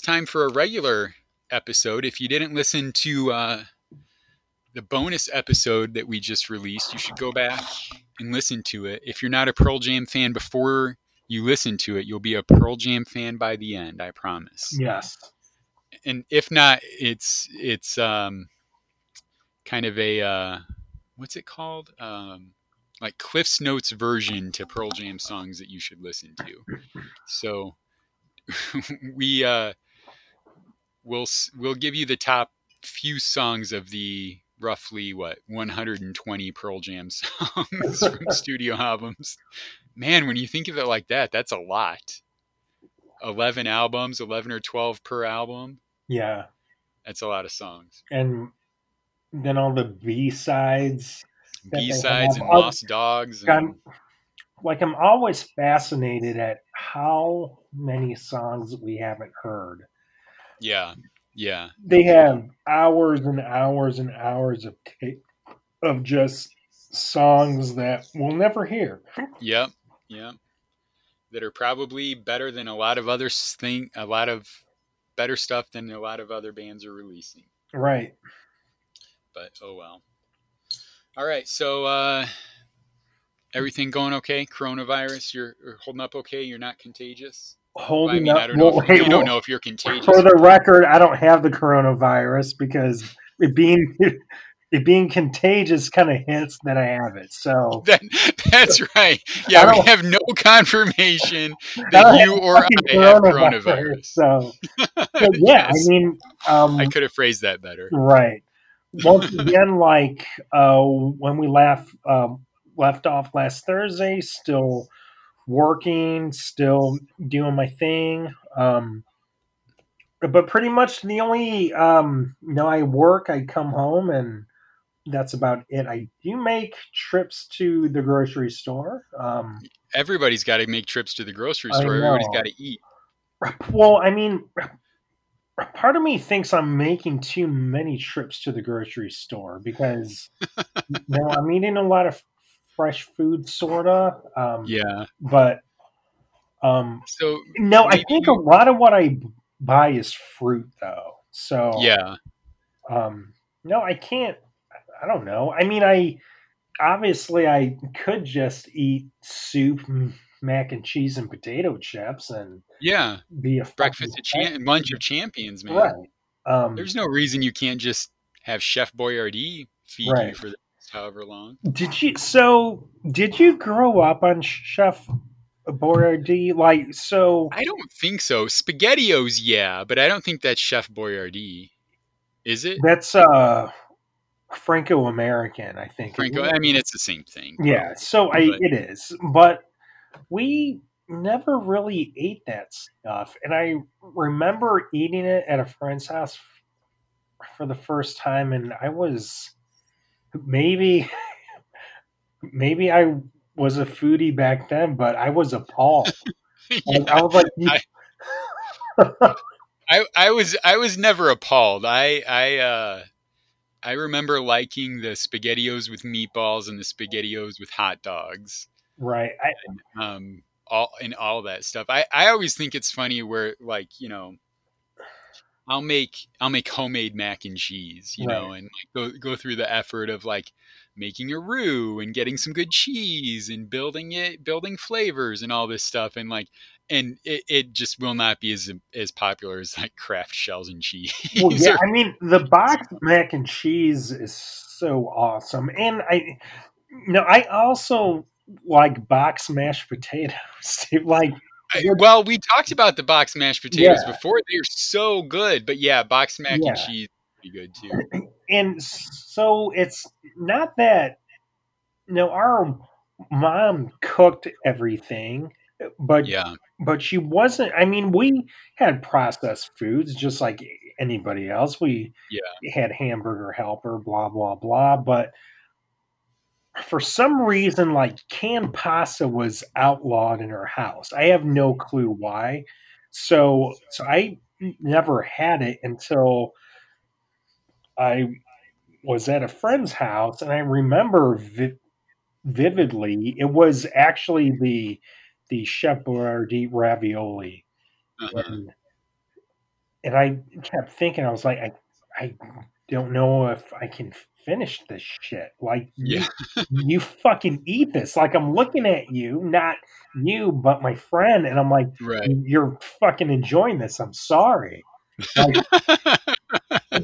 it's time for a regular episode. If you didn't listen to uh, the bonus episode that we just released, you should go back and listen to it. If you're not a Pearl Jam fan before you listen to it, you'll be a Pearl Jam fan by the end. I promise. Yes. And if not, it's it's um, kind of a uh, what's it called? Um, like Cliff's Notes version to Pearl Jam songs that you should listen to. So we uh, we'll we'll give you the top few songs of the roughly what 120 Pearl Jam songs from studio albums. Man, when you think of it like that, that's a lot. 11 albums, 11 or 12 per album. Yeah. That's a lot of songs. And then all the B sides. B sides and Lost Dogs. And... I'm, like, I'm always fascinated at how many songs we haven't heard. Yeah. Yeah. They have hours and hours and hours of tape of just songs that we'll never hear. Yep. Yep. That are probably better than a lot of other thing a lot of better stuff than a lot of other bands are releasing. Right. But oh well. All right, so uh everything going okay? Coronavirus, you're, you're holding up okay? You're not contagious? Holding well, I mean, up. I don't know. Well, if, hey, you don't know if you're contagious. For the record, I don't have the coronavirus because it being it being contagious kind of hints that I have it. So that, that's right. Yeah, I we have no confirmation that you or I have coronavirus. So, so yeah, Yes. I mean, um, I could have phrased that better. right. Once again, like uh, when we left um, left off last Thursday, still working, still doing my thing. Um, but pretty much the only um, you know, I work, I come home, and that's about it. I do make trips to the grocery store. Um, Everybody's got to make trips to the grocery store. Everybody's got to eat. Well, I mean, part of me thinks I'm making too many trips to the grocery store because you know, I'm eating a lot of fresh food, sorta. Um, Yeah. But um, So no, I think you- a lot of what I buy is fruit, though. So yeah, um, no, I can't. I don't know. I mean, I obviously I could just eat soup, mac and cheese, and potato chips, and yeah. be a Breakfast of lunch of champions, man. Right. Um, There's no reason you can't just have Chef Boyardee feed you for the however long. Did you so? Did you grow up on Chef Boyardee? Like so? I don't think so. Spaghettios, yeah, but I don't think that's Chef Boyardee. Is it? That's uh Franco American, I think. Franco, I mean, it's the same thing. Yeah, so I But- it is, but we never really ate that stuff, and I remember eating it at a friend's house for the first time, and I was maybe maybe I was a foodie back then, but I was appalled. Yeah. Like, I was like, I- I, I was I was never appalled. I I uh I remember liking the spaghettios with meatballs and the spaghettios with hot dogs. right? I, Um all and all that stuff. I, I always think it's funny where like, you know, I'll make I'll make homemade mac and cheese, you know, and like, go go through the effort of like making a roux and getting some good cheese and building it building flavors and all this stuff and like and it, it just will not be as as popular as like Kraft shells and cheese. Well, yeah, or- I mean, the box mac and cheese is so awesome, and I, no, I also like box mashed potatoes. like, well, we talked about the box mashed potatoes Yeah. before. They're so good, but yeah, box mac Yeah. and cheese is pretty good too. and so it's not that. you No, our mom cooked everything, eh, but Yeah, but she wasn't. I mean, we had processed foods just like anybody else. We Yeah. had hamburger helper, blah blah blah. But for some reason, like canned pasta was outlawed in her house. I have no clue why. So so I never had it until I was at a friend's house, and I remember vi- vividly. It was actually the the Chef Boyardee ravioli uh-huh. and and I kept thinking, I was like, I, I don't know if I can finish this shit. Like, Yeah. you, you fucking eat this. Like, I'm looking at you, not you, but my friend, and I'm like, Right. you're fucking enjoying this. I'm sorry. Like,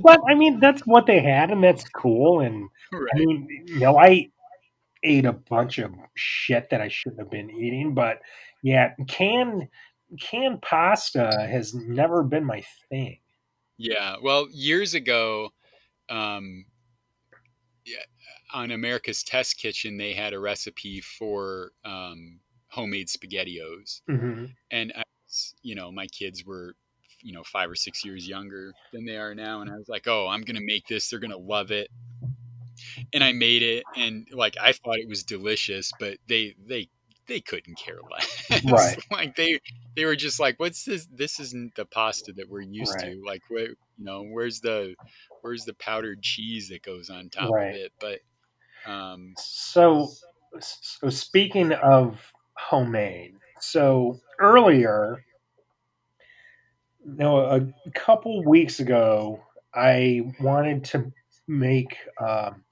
but I mean, that's what they had, and that's cool. And I mean, you know, I ate a bunch of shit that I shouldn't have been eating, but yeah, canned canned pasta has never been my thing. Yeah. Well, years ago, um, on America's Test Kitchen, they had a recipe for um, homemade SpaghettiOs, hmm and I was, you know, my kids were, you know, five or six years younger than they are now, and I was like, oh, I'm gonna make this. They're gonna love it. And I made it, and like I thought it was delicious, but they they they couldn't care less. Right. like they they were just like, "What's this? This isn't the pasta that we're used Right. to. Like, where you know, where's the where's the powdered cheese that goes on top Right. of it?" But um, So, so speaking of homemade, so earlier, no, a couple weeks ago, I wanted to make um,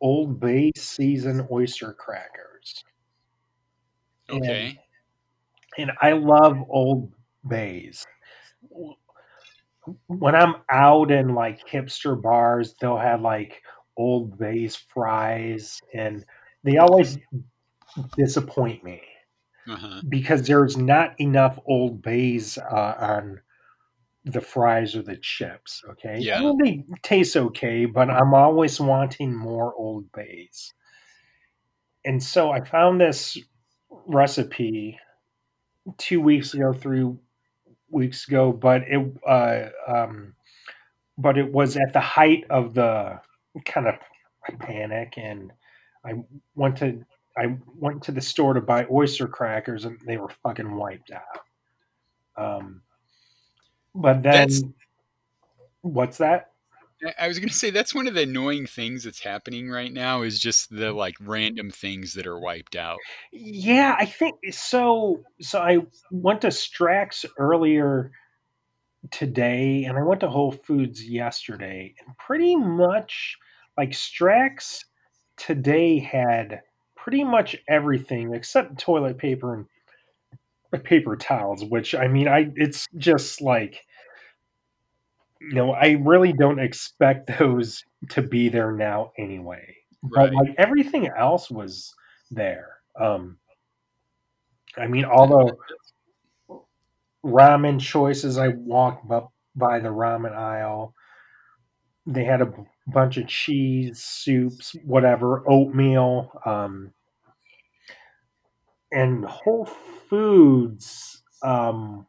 Old Bay seasoned oyster crackers, and okay, and I love Old Bays. When I'm out in like hipster bars, they'll have like Old Bay's fries, and they always disappoint me. uh huh, because there's not enough Old Bays uh, on the fries or the chips. Okay, I yeah, mean they taste okay, but I'm always wanting more Old Bays. And so I found this recipe two weeks ago, three weeks ago, but it uh, um, but it was at the height of the kind of panic, and I went to I went to the store to buy oyster crackers, and they were fucking wiped out. Um, but that's. then what's that? I- was gonna say that's one of the annoying things that's happening right now is just the mm-hmm. like random things that are wiped out. Yeah, I think so. So I went to Strax earlier today, and I went to Whole Foods yesterday, and pretty much like Strax today had pretty much everything except toilet paper and uh, paper towels. Which I mean, I it's just like you know, I really don't expect those to be there now anyway. But like everything else was there. Um, I mean, all the ramen choices. I walked up by the ramen aisle. They had a bunch of cheese, soups, whatever, oatmeal, um, and Whole Foods. Um,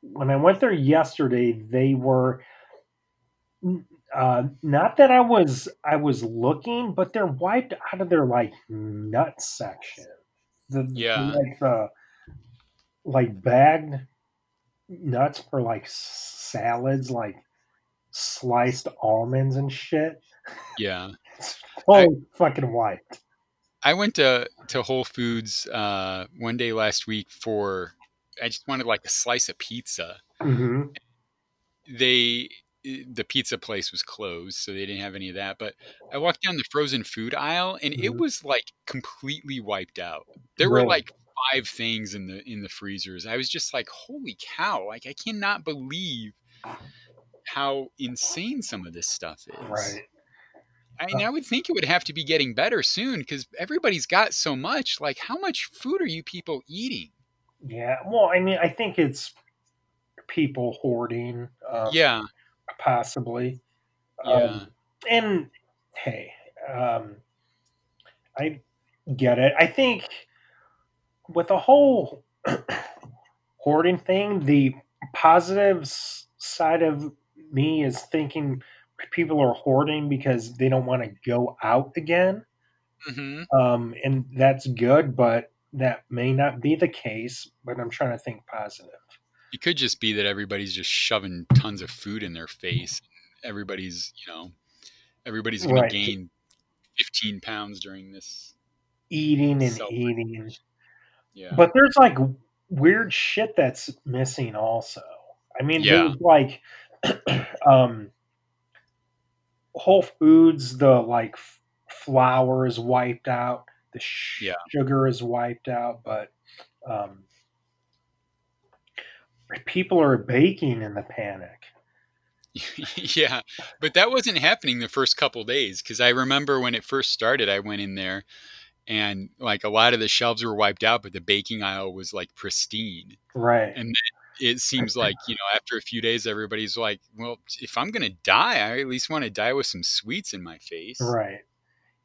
when I went there yesterday, they were uh, not that I was I was looking, but they're wiped out of their like nut section. The Yeah. like the like bagged nuts for like salads, like sliced almonds and shit. Yeah. It's I fucking wiped. I went to to Whole Foods uh, one day last week for I just wanted like a slice of pizza. hmm They the pizza place was closed, so they didn't have any of that. But I walked down the frozen food aisle, and it hmm was like completely wiped out. There were like five things in the in the freezers. I was just like, "Holy cow!" Like I cannot believe how insane some of this stuff is. Right. I mean, Uh, I would think it would have to be getting better soon because everybody's got so much. Like, how much food are you people eating? yeah. Well, I mean, I think it's people hoarding, um, Yeah, possibly. yeah, Um, and hey, um, I get it. I think with the whole hoarding thing, the positive side of me is thinking people are hoarding because they don't want to go out again. hmm Um, and that's good, but that may not be the case. But I'm trying to think positive. It could just be that everybody's just shoving tons of food in their face. Everybody's, you know, everybody's going to gain 15 pounds during this Eating and eating. Yeah. But there's like weird shit that's missing also. I mean, Yeah. there's like um, Whole Foods, the like flour is wiped out, the sh- Yeah. sugar is wiped out, but um, people are baking in the panic. yeah, but that wasn't happening the first couple days because I remember when it first started, I went in there and like a lot of the shelves were wiped out, but the baking aisle was like pristine. Right. And it seems like you know after a few days, everybody's like, "Well, if I'm gonna die, I at least want to die with some sweets in my face." Right.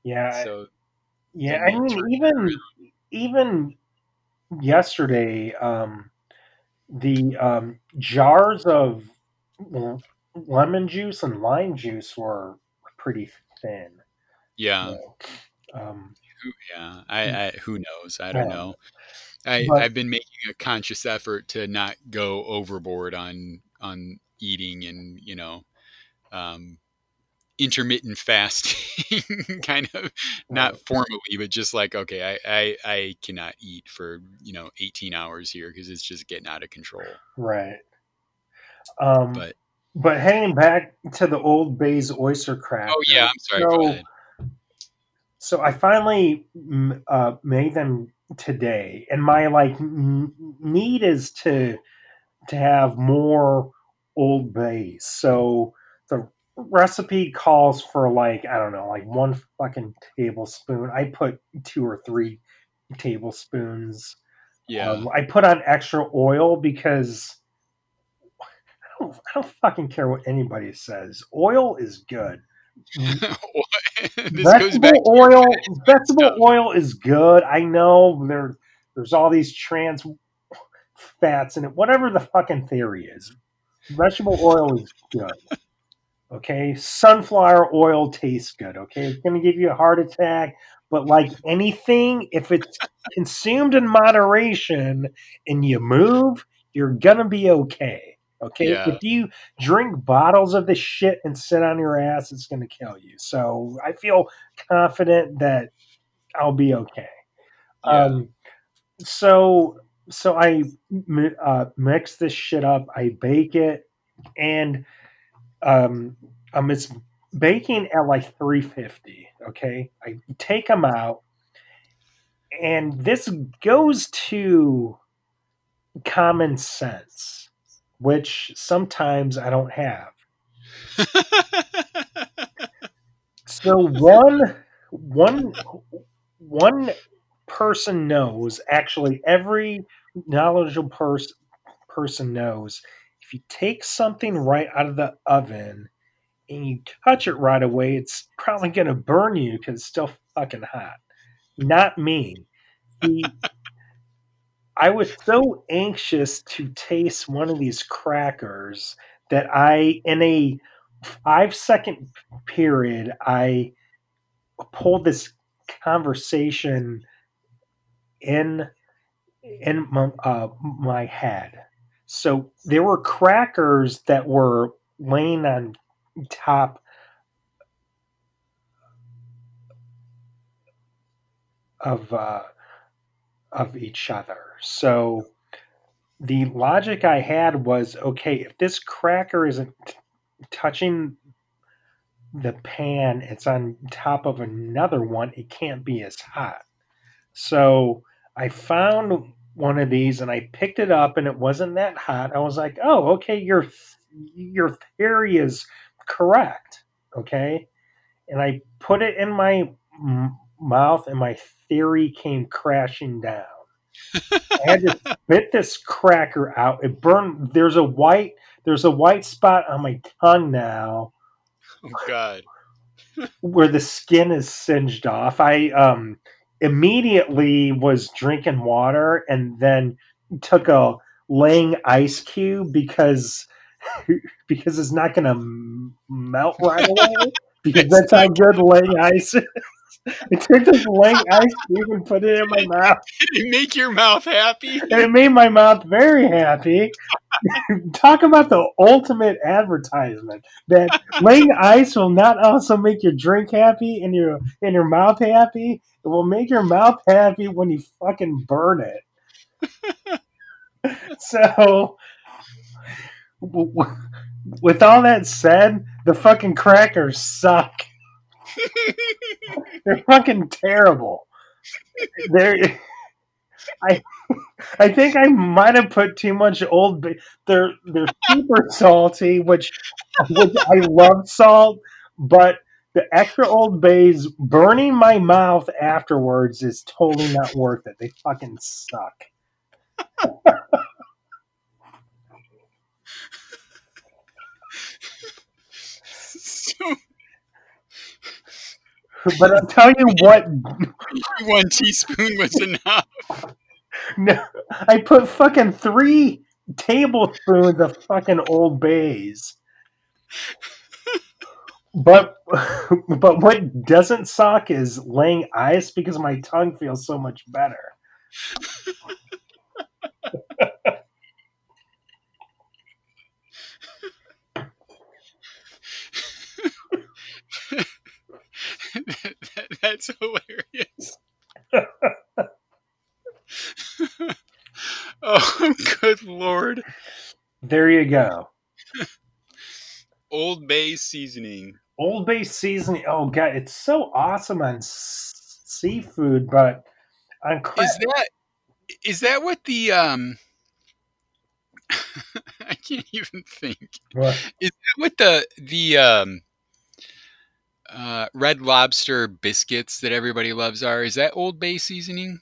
Yeah. So yeah. I mean, even even yesterday, um, the um, jars of lemon juice and lime juice were pretty thin. yeah, So, um, yeah. I, I who knows? I don't Yeah. know. I, But- I've been making a conscious effort to not go overboard on on eating and you know um, intermittent fasting, kind of not Right. formally, but just like okay, I I, I cannot eat for you know 18 hours here because it's just getting out of control. right. Um, But but hanging back to the old Bay's oyster crackers. oh yeah, I'm sorry. So, so I finally uh, made them today, and my like need is to to have more Old Bays. So recipe calls for like I don't know, like one fucking tablespoon. I put two or three tablespoons. Yeah. Um, I put on extra oil because I don't, I don't fucking care what anybody says. Oil is good. this goes vegetable oil. Vegetable oil is good. I know there, there's all these trans fats in it. Whatever the fucking theory is, vegetable oil is good. Okay, sunflower oil tastes good. Okay, it's gonna give you a heart attack, but like anything, if it's consumed in moderation and you move, you're gonna be okay. Okay, Yeah. if you drink bottles of this shit and sit on your ass, it's gonna kill you. So I feel confident that I'll be okay. Yeah. Um, so so I uh, mix this shit up. I bake it, and um, um, it's baking at like 350. Okay, I take them out, and this goes to common sense, which sometimes I don't have. So one one one person knows actually every knowledgeable person person knows if you take something right out of the oven and you touch it right away it's probably going to burn you because it's still fucking hot not me the, i was so anxious to taste one of these crackers that i in a five second period i pulled this conversation in in my, uh, my head. So there were crackers that were laying on top of uh, of each other. So the logic I had was okay, if this cracker isn't t- touching the pan, it's on top of another one, it can't be as hot. So I found one of these and I picked it up and it wasn't that hot. I was like, "Oh, okay, your your theory is correct." Okay? And I put it in my mouth and my theory came crashing down. I had to spit this cracker out. It burned there's a white there's a white spot on my tongue now oh God. where the skin is singed off. I um immediately was drinking water and then took a laying ice cube because because it's not going to melt right away because that's how good laying ice is. I took this laying ice cube and put it in my mouth, Did it make your mouth happy? and it made my mouth very happy. Talk about the ultimate advertisement that laying ice will not also make your drink happy and your and your mouth happy. It will make your mouth happy when you fucking burn it. so with all that said, the fucking crackers suck. They're fucking terrible. They're I I think I might have put too much old. They're they're super salty, which which I love salt, but the extra Old Bay's burning my mouth afterwards is totally not worth it. They fucking suck. but I'll tell you what. One teaspoon was enough. No, I put fucking three tablespoons of fucking Old Bays. But but what doesn't suck is laying ice because my tongue feels so much better. That's hilarious. oh, good lord. There you go. Old Bay seasoning. Old Bay seasoning. Oh god, it's so awesome on s- seafood, but on cra- Is that is that what the um I can't even think. What? Is that what the the um uh, red lobster biscuits that everybody loves are? Is that Old Bay seasoning?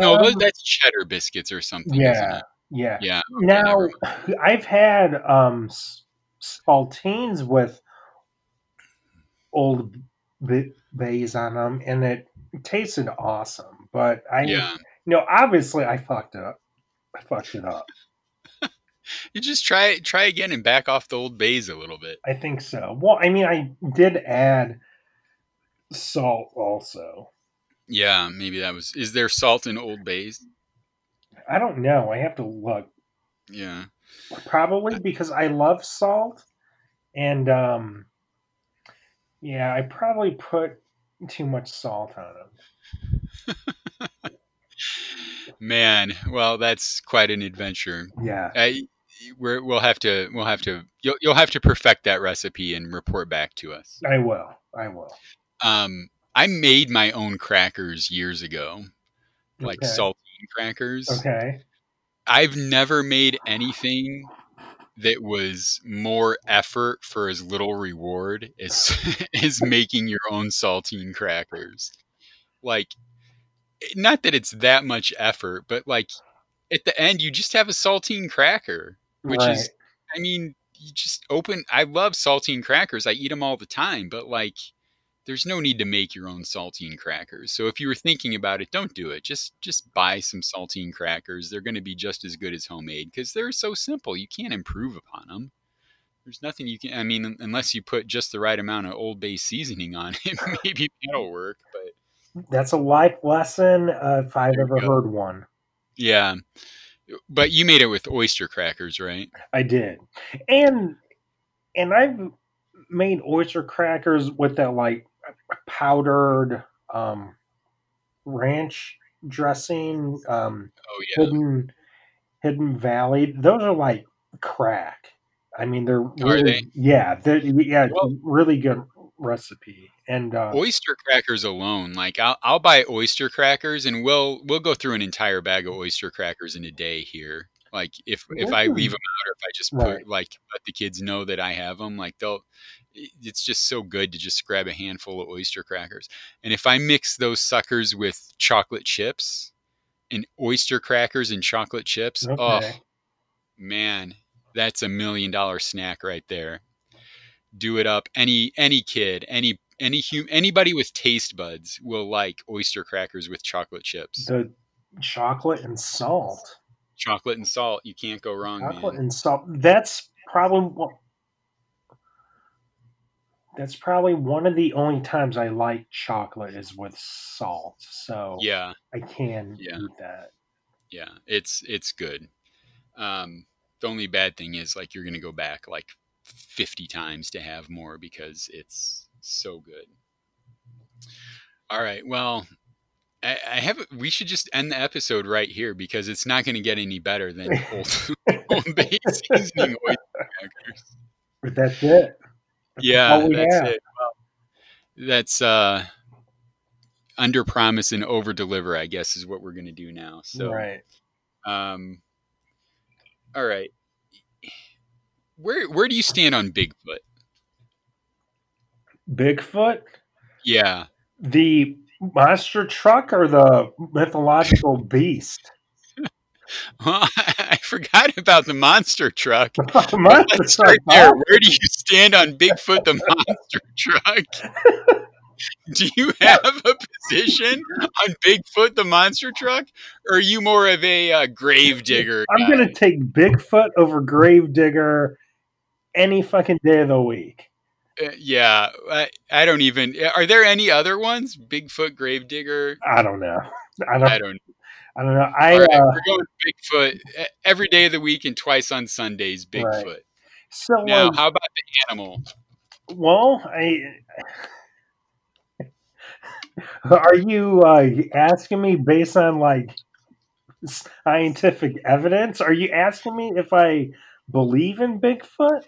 no, Um, those, that's cheddar biscuits or something. isn't yeah, it? yeah. yeah. Now I've had um saltines with Old B- Bays on them, and it tasted awesome. But I, Yeah, you know, obviously I fucked up. I fucked it up. you just try it try again and back off the Old Bays a little bit. I think so. Well, I mean, I did add salt also. Yeah, maybe that was. Is there salt in Old Bays? I don't know. I have to look. Yeah. Probably because I love salt, and um, yeah, I probably put too much salt on them. Man, well, that's quite an adventure. Yeah, I, we're, we'll have to we'll have to you'll you'll have to perfect that recipe and report back to us. I will. I will. Um, I made my own crackers years ago, like Okay. saltine crackers. Okay. I've never made anything that was more effort for as little reward as as making your own saltine crackers. Like not that it's that much effort, but like at the end you just have a saltine cracker, which right. is I mean, you just open I love saltine crackers. I eat them all the time, but like there's no need to make your own saltine crackers. So if you were thinking about it, don't do it. Just just buy some saltine crackers. They're going to be just as good as homemade because they're so simple. You can't improve upon them. There's nothing you can. I mean, unless you put just the right amount of Old Bay seasoning on it, maybe that'll work. But That's a life lesson uh, if I've ever heard one. yeah, but you made it with oyster crackers, right? I did, and and I've made oyster crackers with that like powdered um, ranch dressing, um, Oh yeah. hidden hidden valley. Those are like crack. I mean, they're Are really they? yeah, they're, yeah, Well- really good recipe. And uh, oyster crackers alone like I'll, I'll buy oyster crackers and we'll we'll go through an entire bag of oyster crackers in a day here. Like if if i leave them out or if i just put Right. like let the kids know that i have them like they'll it's just so good to just grab a handful of oyster crackers. And if i mix those suckers with chocolate chips and oyster crackers and chocolate chips oh man that's a million dollar snack right there. Do it up any any kid any any hum, anybody with taste buds will like oyster crackers with chocolate chips the chocolate and salt. chocolate and salt you can't go wrong Chocolate man and salt. That's probably one- that's probably one of the only times I like chocolate is with salt. So yeah I can Yeah. eat that. yeah it's it's good um the only bad thing is like you're gonna go back like 50 times to have more because it's so good all right well I, I have. We should just end the episode right here because it's not going to get any better than old, old bay seasoning oyster. That's it. Yeah, that's have. it. Well, that's uh, under promise and over deliver. I guess is what we're going to do now. So, right. um, all right. Where where do you stand on Bigfoot? Bigfoot, Yeah. the monster truck, or the mythological beast? Well, I forgot about the monster truck. The monster let's truck. there. Where do you stand on Bigfoot the monster truck? Do you have a position on Bigfoot the monster truck, or are you more of a uh, grave digger? I'm gonna take Bigfoot over Gravedigger any fucking day of the week. Uh, yeah, I, I don't even. Are there any other ones? Bigfoot, Gravedigger. I don't know. I don't. I don't. I don't know. I right, uh, we're going Bigfoot every day of the week and twice on Sundays. Bigfoot. Right. so Now, like, how about the animal? well, I are you uh, asking me based on like scientific evidence? Are you asking me if I believe in Bigfoot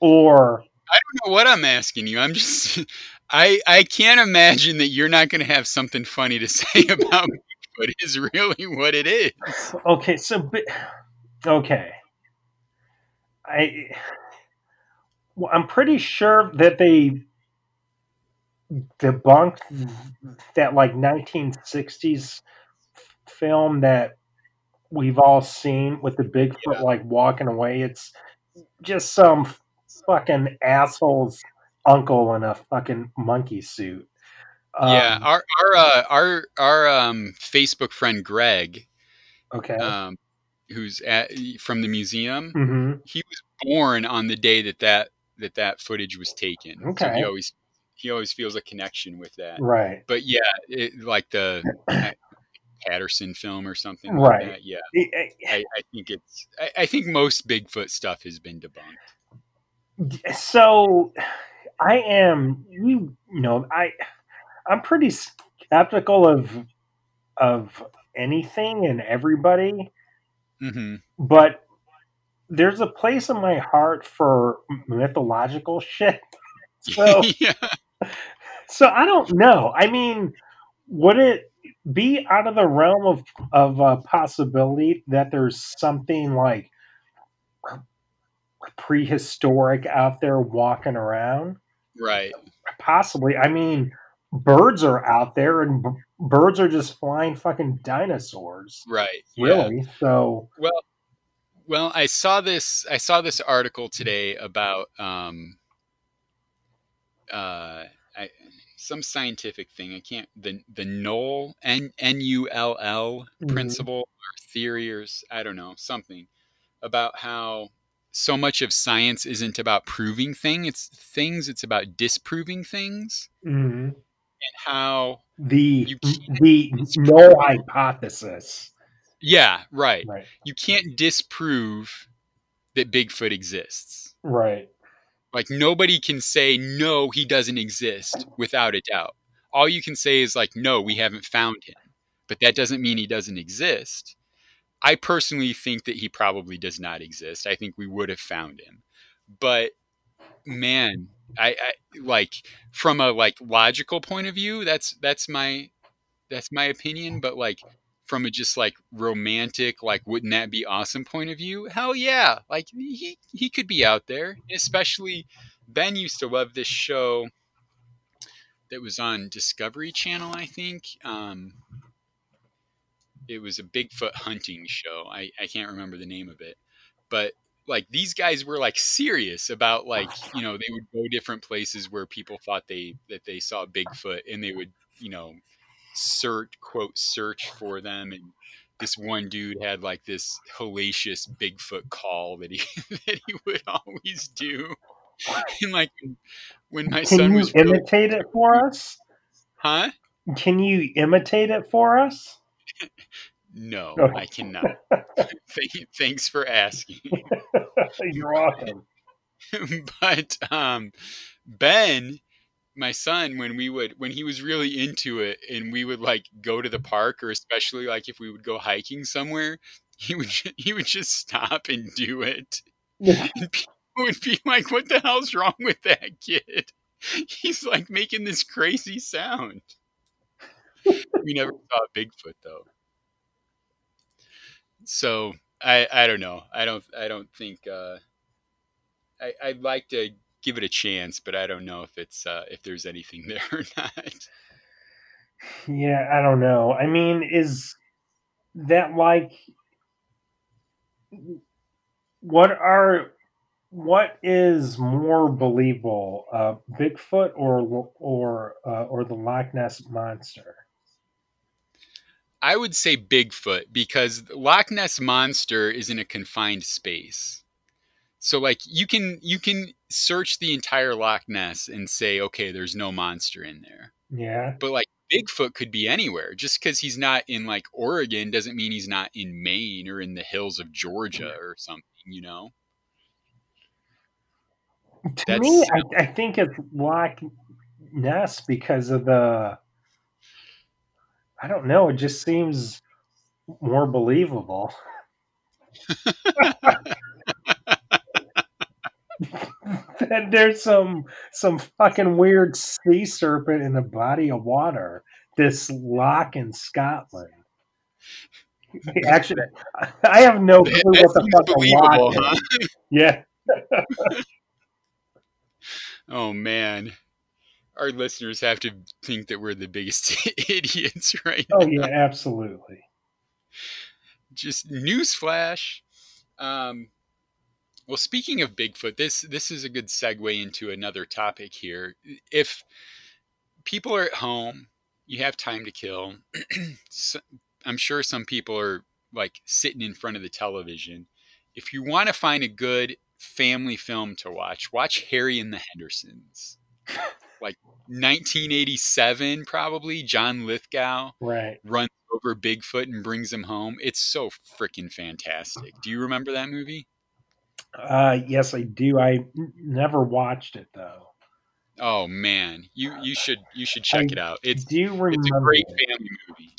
or I don't know what I'm asking you. I'm just. I I can't imagine that you're not going to have something funny to say about Bigfoot. Is really what it is. okay? So, okay, I well, I'm pretty sure that they debunked that like 1960s film that we've all seen with the Bigfoot Yeah. like walking away. It's just some fucking asshole's uncle in a fucking monkey suit. yeah, Um, our our uh, our our um, Facebook friend Greg, okay. um, who's at from the museum, hmm he was born on the day that that that that footage was taken. So Okay. he always he always feels a connection with that. Right. But yeah, it, like the Patterson film or something Right. like that. Yeah, I, I think it's. I, I think most Bigfoot stuff has been debunked. So I am you know I I'm pretty skeptical of of anything and everybody, hmm but there's a place in my heart for mythological shit. So yeah, so I don't know. I mean, would it be out of the realm of of a possibility that there's something like prehistoric out there walking around? right. Possibly. I mean, birds are out there, and b- birds are just flying fucking dinosaurs. Right. Yeah. Really? So, Well, well, I saw this. I saw this article today about um, uh, I, some scientific thing. I can't the the null n n u l l Mhm. principle or theory or I don't know something about how so much of science isn't about proving thing it's things it's about disproving things mhm. and how the the disprove null hypothesis. yeah right Right. you can't disprove that bigfoot exists Right. Like nobody can say no, he doesn't exist without a doubt. All you can say is like no, we haven't found him. But that doesn't mean he doesn't exist. I personally think that he probably does not exist. I think we would have found him. But man, I, I like from a like logical point of view, that's that's my that's my opinion, but like from a just like romantic, like wouldn't that be awesome point of view? Hell yeah! Like he he could be out there. Especially Ben used to love this show that was on Discovery Channel, I think. Um, it was a Bigfoot hunting show. I, I can't remember the name of it, but like these guys were like serious about like you know they would go different places where people thought they that they saw Bigfoot and they would you know search quote search for them and this one dude had like this hellacious Bigfoot call that he that he would always do and like when my Can son you was real- imitate it for us? huh Can you imitate it for us? No Oh. I cannot. Thank- thanks for asking. You're welcome. but um, Ben, my son when we would when he was really into it and we would like go to the park or especially like if we would go hiking somewhere he would he would just stop and do it. And people would be like what the hell's wrong with that kid? He's like making this crazy sound. We never saw bigfoot though so i i don't know i don't i don't think uh I, I'd like to give it a chance, but I don't know if it's uh, if there's anything there or not. Yeah, I don't know. I mean, is that like what are what is more believable, uh, Bigfoot or or uh, or the Loch Ness monster? I would say Bigfoot because Loch Ness monster is in a confined space. So like you can you can search the entire Loch Ness and say okay there's no monster in there. Yeah. But like Bigfoot could be anywhere. Just cuz he's not in like Oregon doesn't mean he's not in Maine or in the hills of Georgia or something, you know. To That's, me, I, I think it's Loch Ness because of the I don't know, it just seems more believable. that there's some some fucking weird sea serpent in a body of water. This lock in Scotland. Actually, I have no clue what the fuck a lock huh? is. Yeah. oh man, our listeners have to think that we're the biggest idiots right oh, now. yeah, absolutely. Just newsflash. Um, well, speaking of Bigfoot, this this is a good segue into another topic here. If people are at home, you have time to kill. so, I'm sure some people are like sitting in front of the television. If you want to find a good family film to watch, watch Harry and the Hendersons. like 1987, probably. John Lithgow right. runs over Bigfoot and brings him home. It's so freaking fantastic. Do you remember that movie? Uh, yes, I do. I never watched it though. Oh man, you you should you should check I it out. It's do remember it's a great family movie.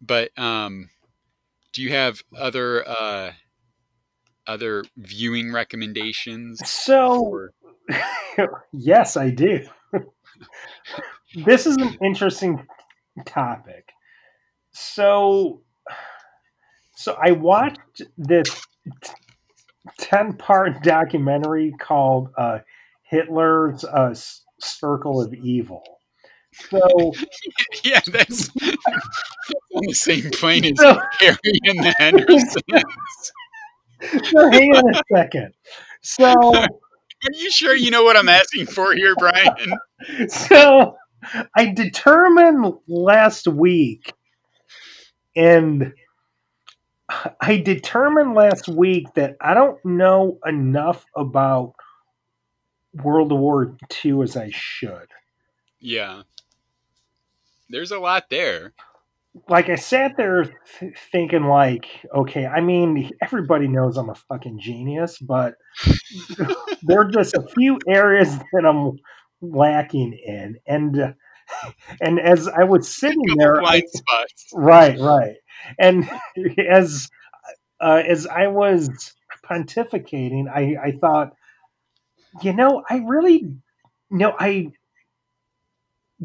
But um, do you have other uh, other viewing recommendations? So, yes, I do. this is an interesting topic. So, so I watched this 10 part documentary called uh, Hitler's uh, Circle of Evil. So, yeah, that's on the same plane as so, Harry and the Hendersons. so, hang on a second. So, are you sure you know what I'm asking for here, Brian? So, I determined last week, and I determined last week that I don't know enough about World War II as I should. Yeah. There's a lot there. Like I sat there th- thinking, like, okay, I mean, everybody knows I'm a fucking genius, but there are just a few areas that I'm lacking in, and and as I was sitting there, I, right, right, and as uh, as I was pontificating, I, I thought, you know, I really, no, I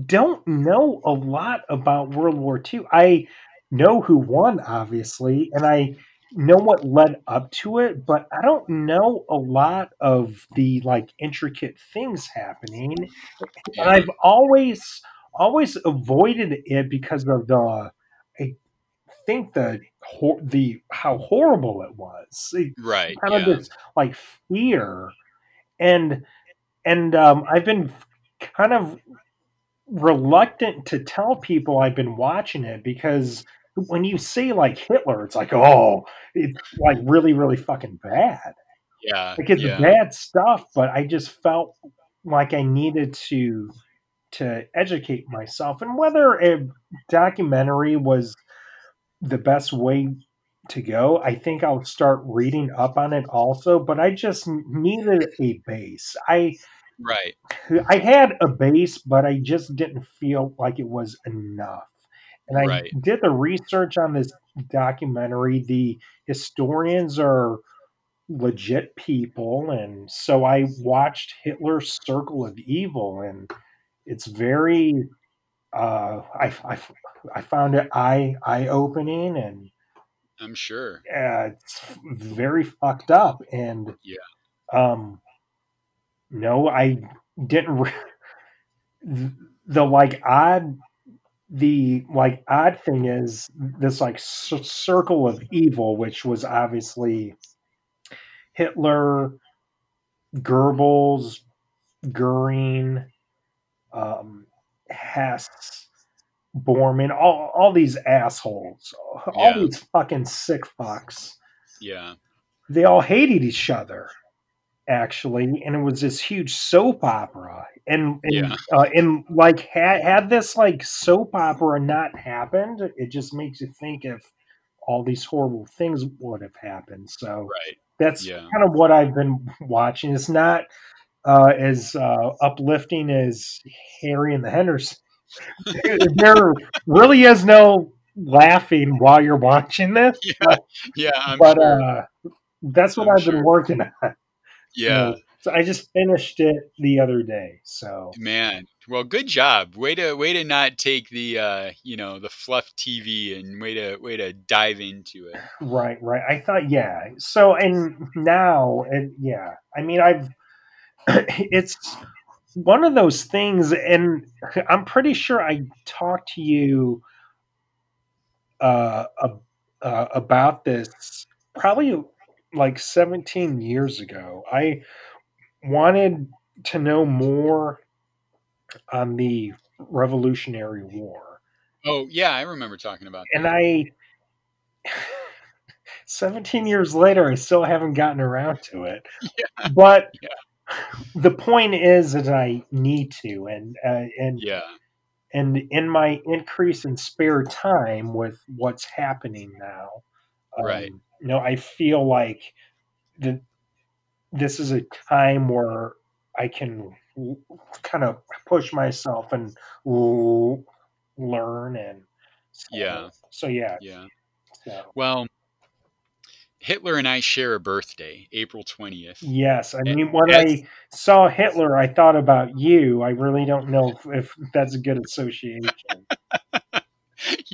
don't know a lot about World War II. I know who won, obviously, and I know what led up to it, but I don't know a lot of the like intricate things happening. And I've always always avoided it because of the I think the the how horrible it was. It, right. Kind yeah. of this like fear, and and um, I've been kind of reluctant to tell people I've been watching it because when you say like Hitler, it's like oh, it's like really really fucking bad. Yeah, like it's yeah. bad stuff. But I just felt like I needed to to educate myself and whether a documentary was the best way to go i think i'll start reading up on it also but i just needed a base i right. I had a base, but I just didn't feel like it was enough. And I Right. did the research on this documentary. The historians are legit people, and so I watched Hitler's Circle of Evil, and it's very. Uh, I, I, I found it eye eye opening, and I'm sure. uh, it's very fucked up. And Yeah. um, no, I didn't. Re- the like odd, the like odd thing is this like c- circle of evil, which was obviously Hitler, Goebbels, Goering, um, Hess, Bormann, all all these assholes, all Yeah. these fucking sick fucks. Yeah. They all hated each other, actually, and it was this huge soap opera. And and, Yeah. uh, and like had had this like soap opera not happened, it just makes you think if all these horrible things would have happened. So Right. that's Yeah. kind of what I've been watching. It's not uh, as uh, uplifting as Harry and the Hendersons. there really is no laughing while you're watching this, Yeah. Yeah. I'm but sure. uh, that's what I'm I've been sure. working on. Yeah. So, so I just finished it the other day. So Man. Well, good job. Way to way to not take the uh, you know, the fluff TV and way to way to dive into it. right, right. I thought, yeah. So and now, and yeah. I mean, I've it's one of those things, and I'm pretty sure I talked to you uh, uh, about this probably like 17 years ago. I wanted to know more on the Revolutionary War, Oh, yeah, I remember talking about and that. I. 17 years later, I still haven't gotten around to it. Yeah. But Yeah. the point is that I need to, and uh, and Yeah. and in my increase in spare time with what's happening now, um, Right. You know, I feel like the, this is a time where I can kind of push myself and learn and so, Yeah. So yeah, Yeah. so Well, Hitler and I share a birthday, April 20th. yes. I mean, when. I saw Hitler, I thought about you. I really don't know if, if that's a good association.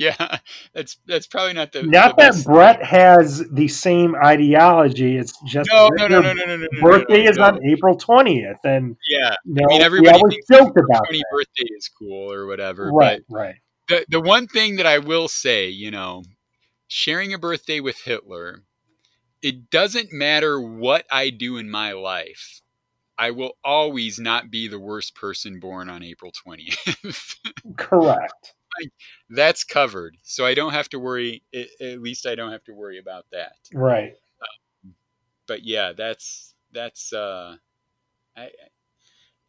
yeah. That's that's probably not the Not the that Brett has the same ideology. It's just No, no, no, no, no, no, no, birthday no, is on April twentieth, and Yeah. you know, I mean, everybody always joked about 20 that. birthday is cool or whatever. Right, right. The the one thing that I will say, you know, sharing a birthday with Hitler, it doesn't matter what I do in my life. I will always not be the worst person born on April 20th. Correct. That's covered. So I don't have to worry at at least I don't have to worry about that. Right. But yeah, that's that's uh I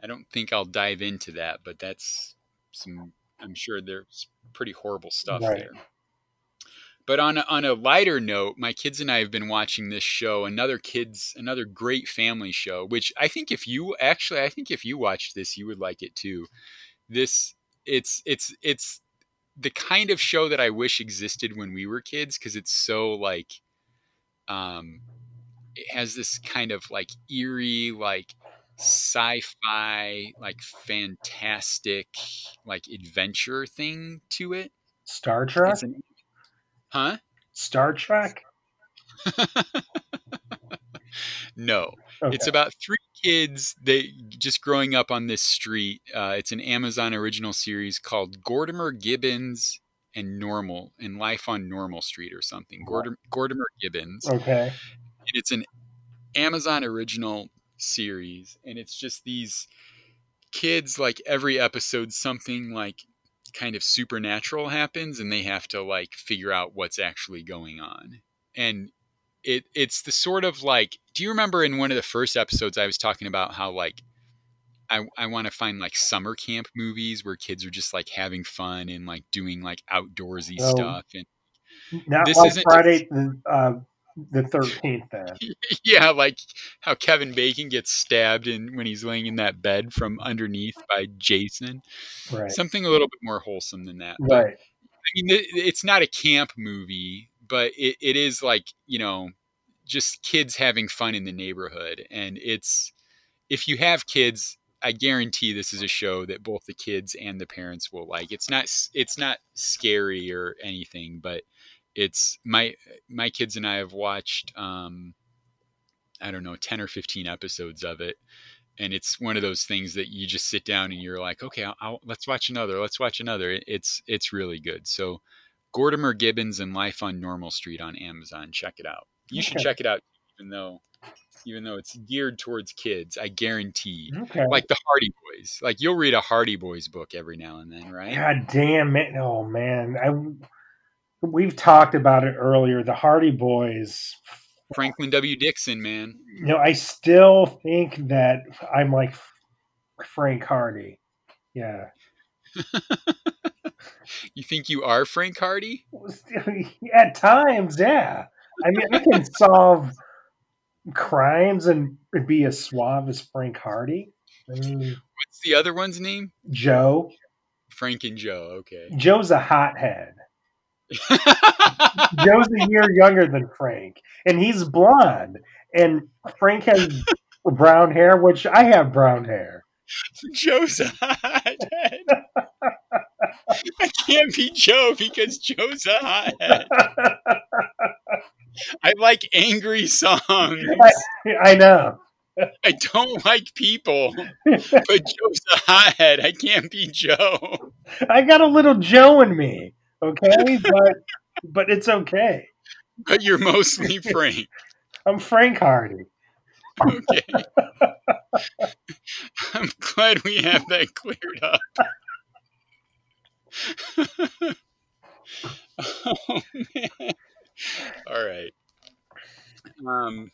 I don't think I'll dive into that, but that's some I'm sure there's pretty horrible stuff Right. there. But on a, on a lighter note, my kids and I have been watching this show, another kids, another great family show. Which I think if you actually, I think if you watched this, you would like it too. This, it's it's it's the kind of show that I wish existed when we were kids because it's so like, um, it has this kind of like eerie, like sci-fi, like fantastic, like adventure thing to it. Star Trek. An, huh? Star Trek. No, Okay. it's about three kids they just growing up on this street. Uh, it's an Amazon original series called Gortimer Gibbons and Normal and Life on Normal Street or something. Gordim, Gortimer Gibbons. okay. And it's an Amazon original series, and it's just these kids. Like every episode, something like kind of supernatural happens, and they have to like figure out what's actually going on. And it it's the sort of like do you remember in one of the first episodes I was talking about how like I, I want to find like summer camp movies where kids are just like having fun and like doing like outdoorsy Oh. stuff and Not this like isn't- Friday. the, Uh, the thirteenth. Then yeah, like how Kevin Bacon gets stabbed in when he's laying in that bed from underneath by Jason. right, Something a little bit more wholesome than that. But right, I mean, it's not a camp movie, but it, it is like you know, just kids having fun in the neighborhood, and it's if you have kids, I guarantee this is a show that both the kids and the parents will like. It's not it's not scary or anything, but it's my my kids and I have watched um, I don't know ten or fifteen episodes of it, and it's one of those things that you just sit down and you're like, okay, I'll, I'll, let's watch another, let's watch another. It's it's really good. So Gortimer Gibbons and Life on Normal Street on Amazon. Check it out. You should Okay. check it out, even though even though it's geared towards kids. I guarantee. okay. Like the Hardy Boys. Like you'll read a Hardy Boys book every now and then, right? God damn it! Oh man, I we've talked about it earlier. The Hardy Boys. Franklin W. Dixon, man. You know, I still think that I'm like Frank Hardy. Yeah. You think you are Frank Hardy? At times, yeah. I mean, I can solve crimes and be as suave as Frank Hardy. I mean, What's the other one's name? Joe. Frank and Joe. Okay. Joe's a hothead. Joe's a year younger than Frank, and he's blonde. And Frank has brown hair, which I have brown hair. Joe's a hothead. I can't be Joe because Joe's a hothead. I like angry songs. I know. I don't like people. But Joe's a hothead. I can't be Joe. I got a little Joe in me, okay? But but it's okay. But you're mostly Frank. I'm Frank Hardy. Okay. I'm glad we have that cleared up. oh man. All right. Um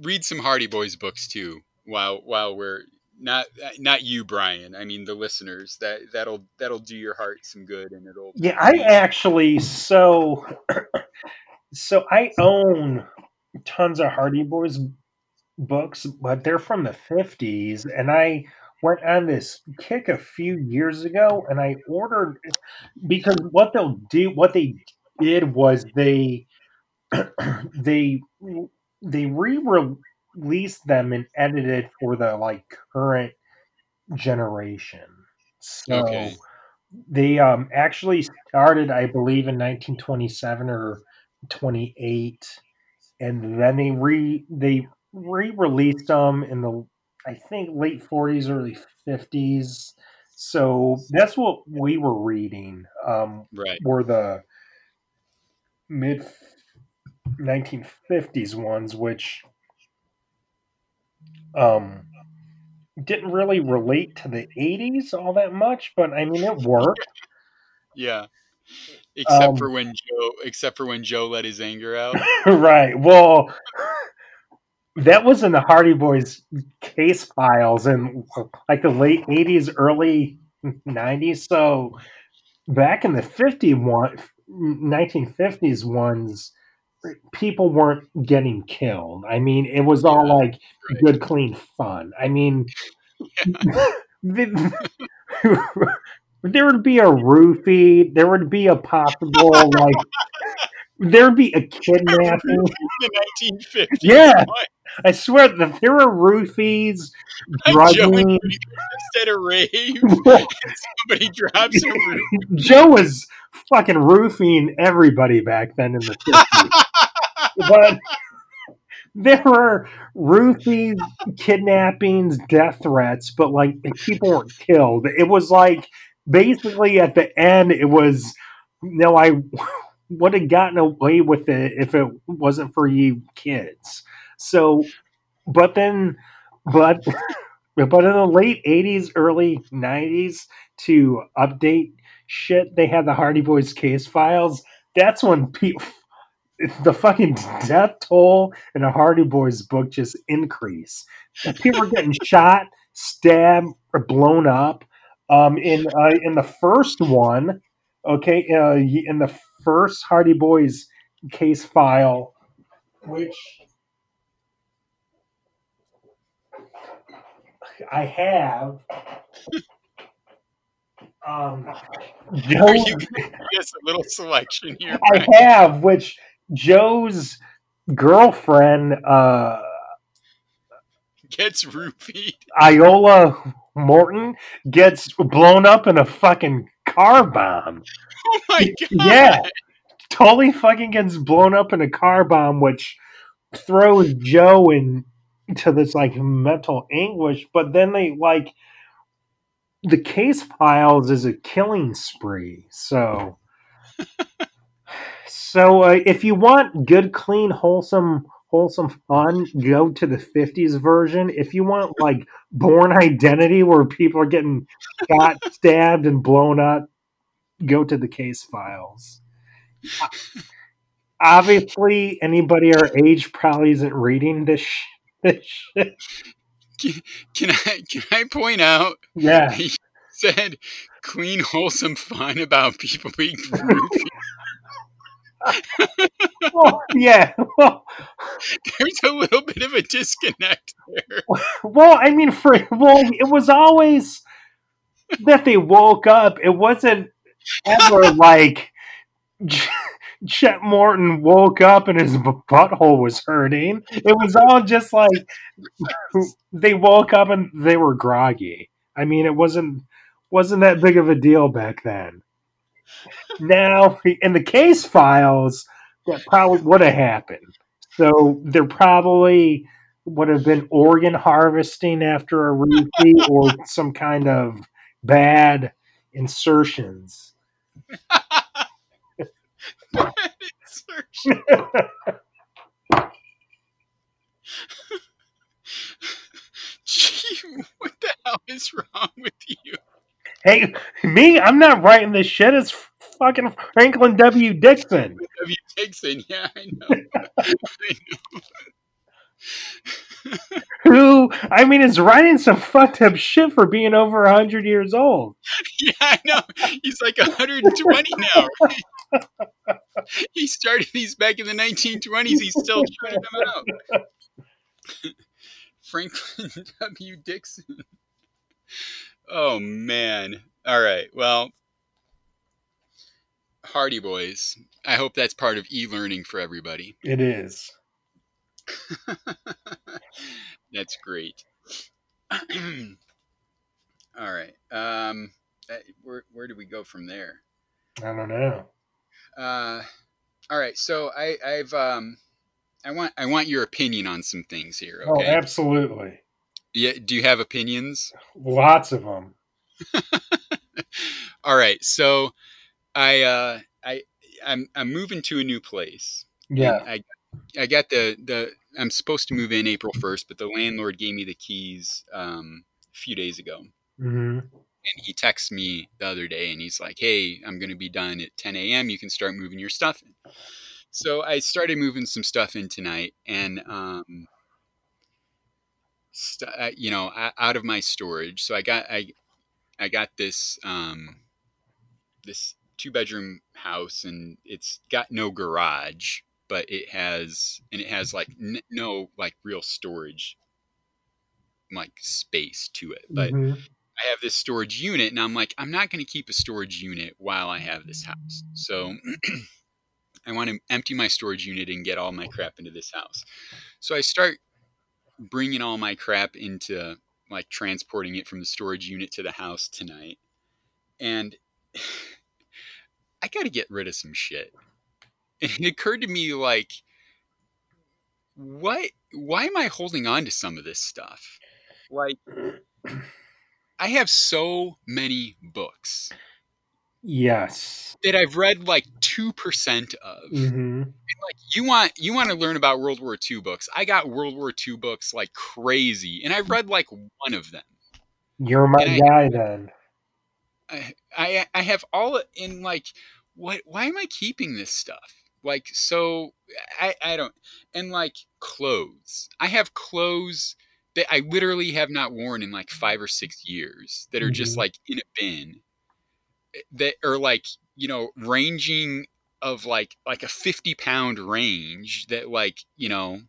read some Hardy Boys books too while while we're not not you Brian. I mean the listeners. That that'll that'll do your heart some good and it'll Yeah, I actually so so I own tons of Hardy Boys books, but they're from the 50s and I went on this kick a few years ago and I ordered because what they'll do what they did was they they they re-released them and edited for the like current generation. So Okay. they um actually started i believe in 1927 or 28 and then they re they re-released them in the i think late 40s early 50s so that's what we were reading um right. were the mid 1950s ones which um didn't really relate to the 80s all that much but i mean it worked Yeah. Except Um, for when Joe except for when Joe let his anger out. right. Well, that was in the Hardy Boys case files in like the late 80s, early 90s. So back in the 51, 1950s ones, people weren't getting killed. I mean, it was all Yeah, like right. good, clean fun. I mean, the- there would be a roofie, there would be a possible, like, there would be a kidnapping. the 1950s. Yeah. I swear that there were roofies, Like Joe and drugging. At a rave, somebody drops a roof. Joe was fucking roofing everybody back then in the 50s. but there were roofies, kidnappings, death threats, but like people weren't killed. It was like basically at the end, it was no, I would have gotten away with it if it wasn't for you kids. So, but then, but but in the late '80s, early '90s, to update shit, they had the Hardy Boys case files. That's when people the fucking death toll in a Hardy Boys book just increased. People were getting shot, stabbed, or blown up. Um, in uh, in the first one, okay, uh, in the first Hardy Boys case file, which I have. Um, Joe, Are you Yes, a little selection here. I have, which Joe's girlfriend, uh, Gets roofied. Iola Morton, gets blown up in a fucking car bomb. Oh my god. Yeah. Totally fucking gets blown up in a car bomb, which throws Joe into this like mental anguish. But then they like the case files is a killing spree. So, so uh, if you want good, clean, wholesome, wholesome fun, go to the '50s version. If you want like Bourne Identity, where people are getting shot, stabbed, and blown up, go to the case files. Obviously, anybody our age probably isn't reading this. Sh- this shit. Can I can I point out Yeah, he said clean, wholesome fun about people being. well, yeah. Well, There's a little bit of a disconnect there. well, I mean, for well, it was always that they woke up. It wasn't ever like Ch- Chet Morton woke up and his butthole was hurting. It was all just like they woke up and they were groggy. I mean, it wasn't wasn't that big of a deal back then. Now, in the case files, that probably would have happened. So there probably would have been organ harvesting after a roofie or some kind of bad insertions. Gee, what the hell is wrong with you? Hey, me, I'm not writing this shit. It's fucking Franklin W. Dixon. Franklin W. Dixon, yeah, I know. I know. who I mean is writing some fucked up shit for being over hundred years old. Yeah, I know. He's like 120 now. he started these back in the 1920s. He's still churning them out. Franklin W. Dixon. Oh man. All right. Well, Hardy Boys. I hope that's part of e-learning for everybody. It is. That's great. All right. Um, uh, where where do we go from there? I don't know. Uh, all right. So I I've um I want I want your opinion on some things here. Oh, Okay. absolutely. Yeah. Do you have opinions? Lots of them. All right. So I uh I I'm I'm moving to a new place. Yeah. I I got the the I'm supposed to move in April 1st, but the landlord gave me the keys um, a few days ago. hmm And he texted me the other day and he's like, Hey, I'm going to be done at 10 a.m. You can start moving your stuff in. So I started moving some stuff in tonight and, um, st- uh, you know, out of my storage. So I got, I, I got this, um, this two bedroom house and it's got no garage, but it has, and it has like n- no like real storage, like space to it. But hmm I have this storage unit, and I'm like, I'm not going to keep a storage unit while I have this house. So I want to empty my storage unit and get all my crap into this house. So I start bringing all my crap into like transporting it from the storage unit to the house tonight. And I got to get rid of some shit. And it occurred to me like, what? Why am I holding on to some of this stuff? Like, I have so many books Yes. that I've read like two percent of. hmm Like you want you want to learn about World War II books. I got World War II books like crazy, and I've read like one of them. You're my And I- guy then. I I, I have all in like what? Why am I keeping this stuff? Like so, I I don't and like clothes. I have clothes that I literally have not worn in like five or six years that are just Mhm. like in a bin. That are like you know ranging of like like a 50 pound range that like you know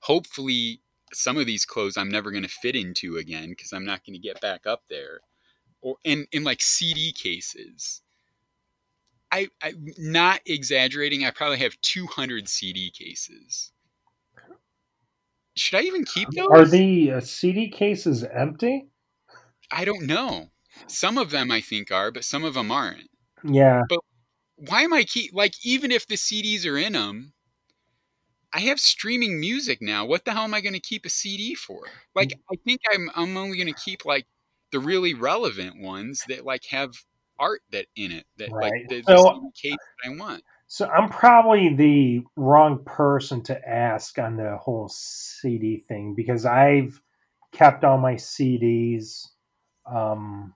hopefully some of these clothes i'm never going to fit into again because i'm not going to get back up there or in in like cd cases I, I'm not exaggerating. I probably have 200 CD cases. Should I even keep those? Are the uh, CD cases empty? I don't know. Some of them I think are, but some of them aren't. Yeah. But why am I keep like even if the CDs are in them? I have streaming music now. What the hell am I going to keep a CD for? Like I think I'm I'm only going to keep like the really relevant ones that like have art that in it that Right. like the, So- case that I want. So I'm probably the wrong person to ask on the whole CD thing because I've kept all my CDs. Um,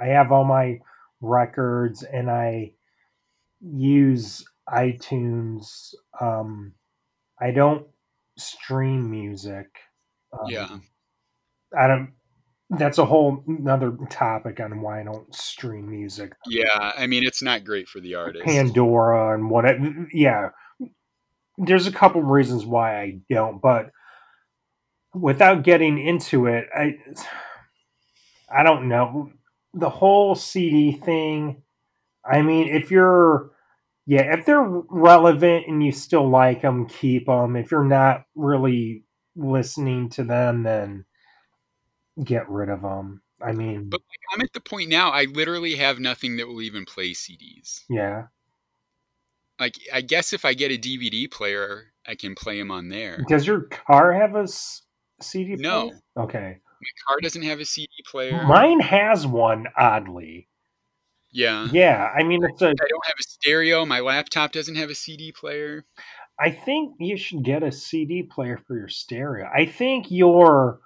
I have all my records and I use iTunes. Um, I don't stream music. Um, Yeah. I don't. That's a whole another topic on why I don't stream music. Yeah, I mean it's not great for the artist. Pandora and what. Yeah, there's a couple reasons why I don't, but without getting into it, I I don't know the whole CD thing. I mean, if you're yeah, if they're relevant and you still like them, keep them. If you're not really listening to them, then get rid of them. I mean, But I'm at the point now. I literally have nothing that will even play CDs. yeah. Like, I guess if I get a DVD player, I can play them on there. Does your car have a CD? No. Okay. My car doesn't have a CD player. Mine has one, oddly. yeah. Yeah, I mean, it's a. I don't have a stereo. My laptop doesn't have a CD player. I think you should get a CD player for your stereo. I think your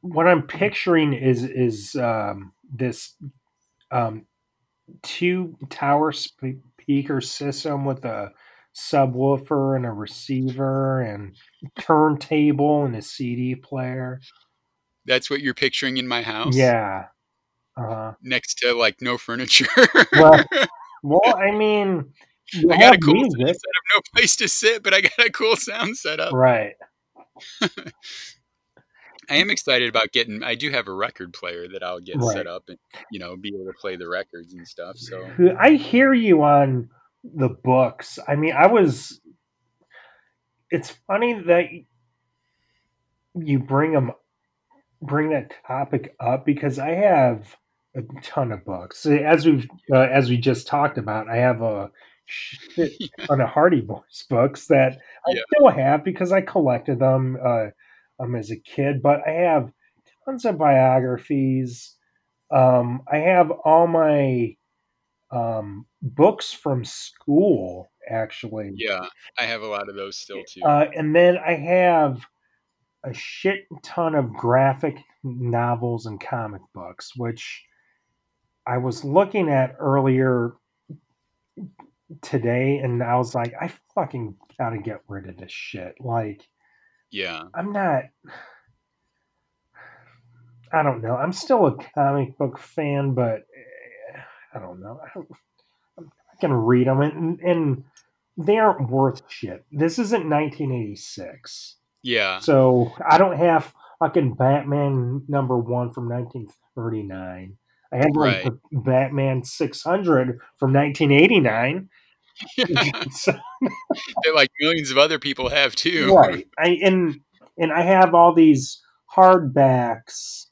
what I'm picturing is is um, this um, two tower speaker system with a subwoofer and a receiver and turntable and a CD player. That's what you're picturing in my house. Yeah. Uh, Next to like no furniture. Well, well, I mean, I got a cool music, sound setup, no place to sit, but I got a cool sound setup. right? I am excited about getting. I do have a record player that I'll get Right. set up and you know be able to play the records and stuff. So I hear you on the books. I mean, I was. It's funny that you bring them, bring that topic up because I have a ton of books. As we've, uh, as we just talked about, I have a shit ton of Hardy Boys books that I Yeah. still have because I collected them uh, um, as a kid. But I have tons of biographies. Um, I have all my um, books from school, actually. yeah, I have a lot of those still too. Uh, and then I have a shit ton of graphic novels and comic books, which I was looking at earlier today, and I was like, I fucking gotta get rid of this shit. Like, yeah, I'm not. I don't know. I'm still a comic book fan, but eh, I don't know. I, don't, I can read them, and, and they aren't worth shit. This isn't 1986, yeah, so I don't have fucking Batman number one from 1939. I had like Right. Batman 600 from 1989. So- That, like millions of other people have too. right i and and i have all these hardbacks